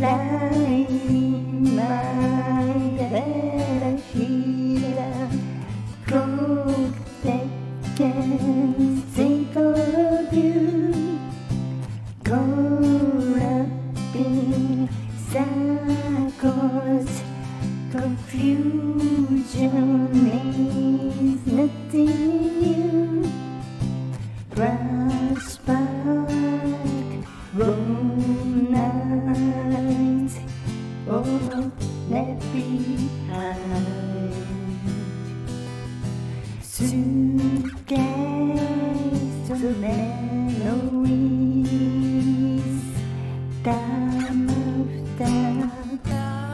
lying my bed and sheila cold seconds think caught up in circles confusion means nothing new. Grasp Suitcase of memories Time after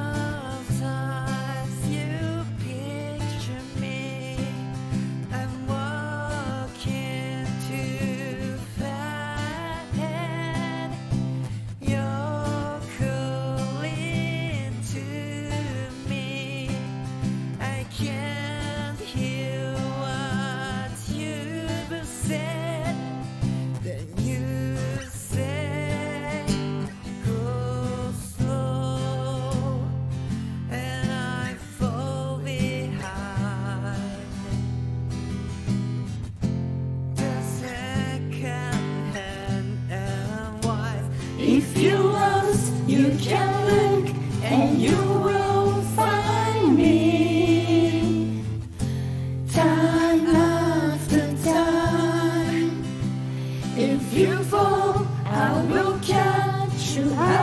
If you want, you can look and you will find me. Time after time. If you fall, I will catch you.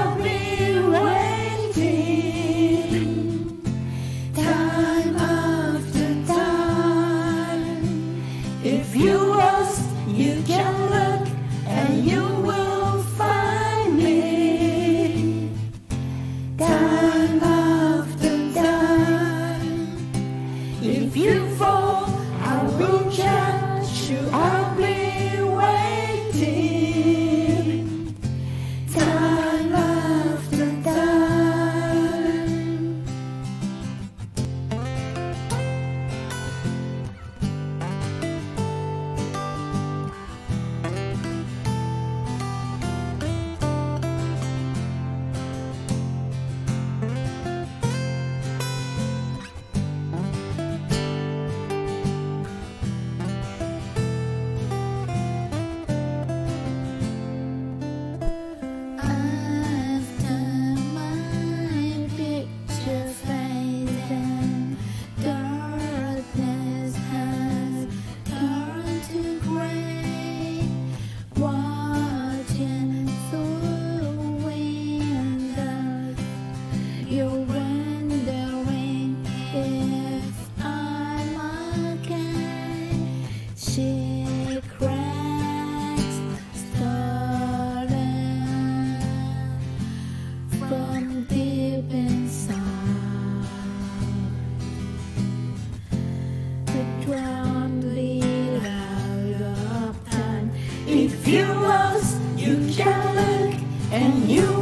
Viewers, you can look and you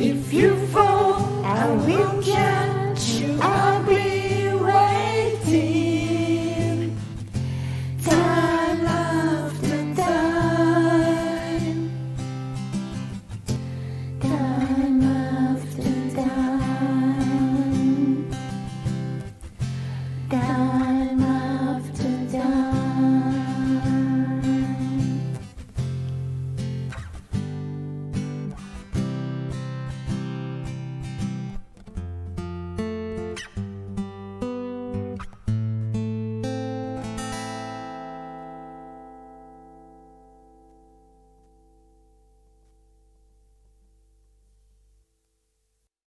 If you fall, I will catch you. I'll be